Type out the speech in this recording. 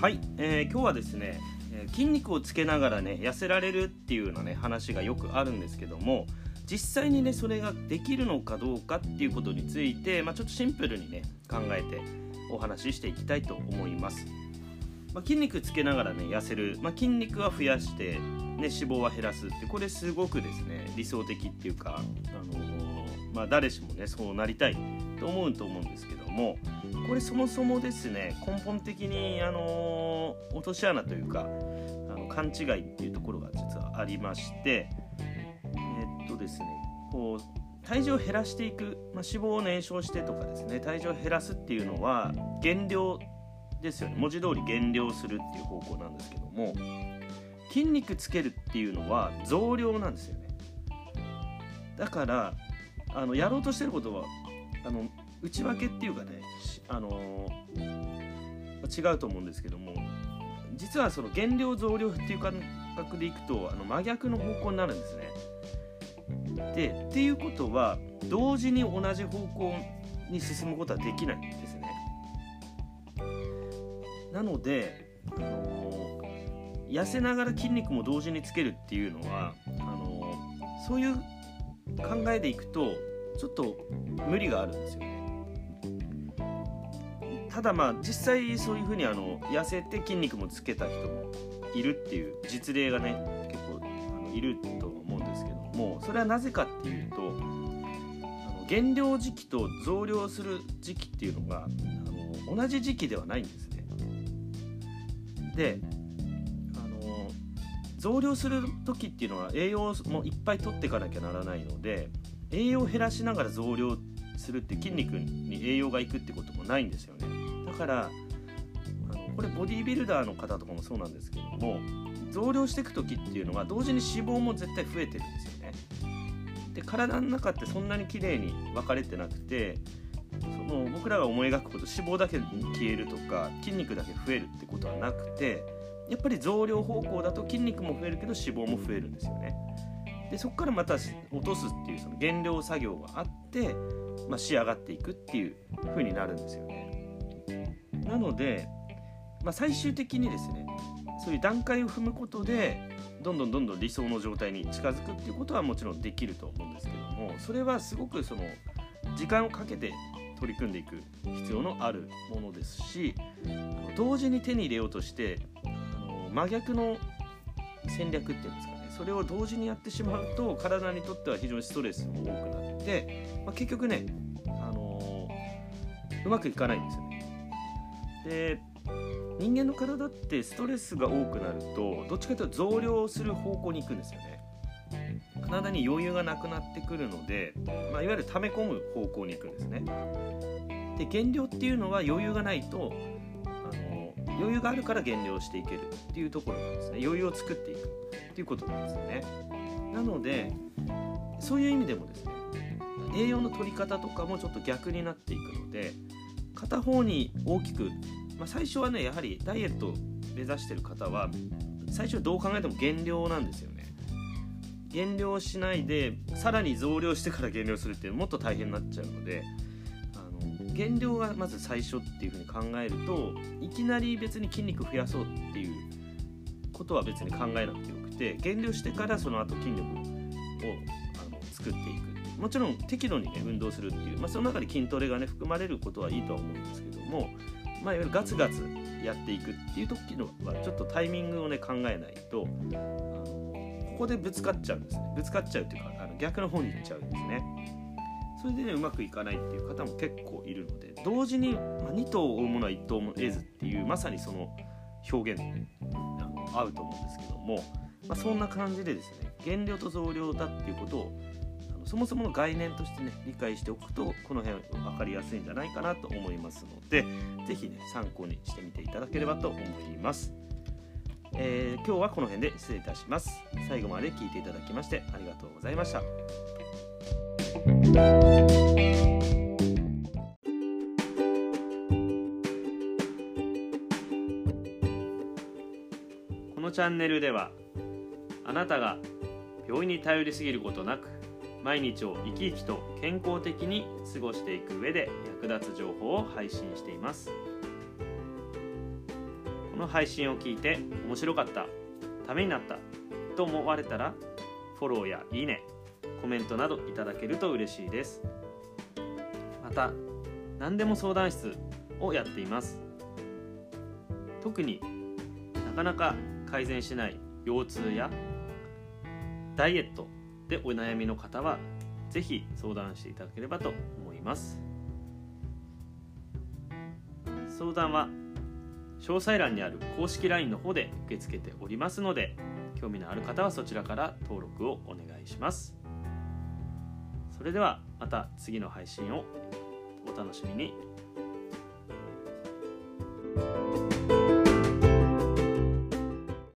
はい、えー、今日はですね筋肉をつけながらね痩せられるっていうようなね話がよくあるんですけども実際にねそれができるのかどうかっていうことについて、まあ、ちょっとシンプルにね考えてお話ししていきたいと思います、まあ、筋肉つけながらね痩せる、まあ、筋肉は増やして、ね、脂肪は減らすってこれすごくですね理想的っていうか、あのー、まあ、誰しもねそうなりたいと思うと思うんですけどもこれそもそもですね根本的に、あの、落とし穴というかあの勘違いっていうところが実はありましてえっとですねこう体重を減らしていく、まあ、脂肪を燃焼してとかですね体重を減らすっていうのは減量ですよね。文字通り減量するっていう方向なんですけども筋肉つけるっていうのは増量なんですよね。だからあのやろうとしてることはあの内訳っていうかねあの違うと思うんですけども実はその減量増量っていう感覚でいくとあの真逆の方向になるんですねでっていうことは同時に同じ方向に進むことはできないんですね。なので、あの痩せながら筋肉も同時につけるっていうのはあのそういう考えでいくとちょっと無理があるんですよね。ただまあ実際そういうふうにあの痩せて筋肉もつけた人もいるっていう実例がね結構あのいると思うんですけどもそれはなぜかっていうと減量時期と増量する時期っていうのがあの同じ時期ではないんですね。で増量する時っていうのは栄養もいっぱい取っていかなきゃならないので栄養を減らしながら増量するって筋肉に栄養がいくってこともないんですよね。だからあのこれボディービルダーの方とかもそうなんですけども増量していく時っていうのは同時に脂肪も絶対増えてるんですよね。で体の中ってそんなに綺麗に分かれてなくてその僕らが思い描くこと脂肪だけ消えるとか筋肉だけ増えるってことはなくてやっぱり増量方向だと筋肉も増えるけど脂肪も増えるんですよね。でそこからまた落とすっていうその減量作業があって、まあ、仕上がっていくっていう風になるんですよね。なので、まあ、最終的にですねそういう段階を踏むことでどんどんどんどん理想の状態に近づくっていうことはもちろんできると思うんですけどもそれはすごくその時間をかけて取り組んでいく必要のあるものですし同時に手に入れようとして真逆の戦略っていうんですかね。それを同時にやってしまうと体にとっては非常にストレスも多くなって、まあ、結局ね、あのうまくいかないんですよね。で人間の体ってストレスが多くなるとどっちかというと増量する方向に行くんですよね。体に余裕がなくなってくるので、まあ、いわゆる溜め込む方向に行くんですね。で減量っていうのは余裕がないと余裕があるから減量していけるっていうところなんですね。余裕を作っていくっていうことなんですよね。なのでそういう意味でもですね栄養の取り方とかもちょっと逆になっていくので片方に大きくまあ、最初はねやはりダイエットを目指してる方は最初どう考えても減量なんですよね。減量しないでさらに増量してから減量するっていうもっと大変になっちゃうので減量がまず最初っていうふうに考えるといきなり別に筋肉増やそうっていうことは別に考えなくてよくて減量してからその後筋力をあの作っていく。もちろん適度にね運動するっていう、まあ、その中で筋トレがね含まれることはいいとは思うんですけどもまあ、いわゆるガツガツやっていくっていう時のはちょっとタイミングをね考えないとここでぶつかっちゃうんですね。ぶつかっちゃうっていうかあの逆の方に行っちゃうんですね。それでねうまくいかないっていう方も結構いるので同時に、まあ、2頭を追うものは1頭も得ずっていうまさにその表現にあの合うと思うんですけども、まあ、そんな感じでですね減量と増量だっていうことをあのそもそもの概念としてね理解しておくとこの辺分かりやすいんじゃないかなと思いますので是非ね参考にしてみていただければと思います。えー、今日はこの辺で失礼いたします。最後まで聞いていただきましてありがとうございました。このチャンネルではあなたが病院に頼りすぎることなく毎日を生き生きと健康的に過ごしていく上で役立つ情報を配信しています。この配信を聞いて面白かったためになったと思われたらフォローやいいね。コメントなどいただけると嬉しいです。また何でも相談室をやっています。特になかなか改善しない腰痛やダイエットでお悩みの方はぜひ相談していただければと思います。相談は詳細欄にある公式 LINE の方で受け付けておりますので興味のある方はそちらから登録をお願いします。それではまた次の配信をお楽しみに。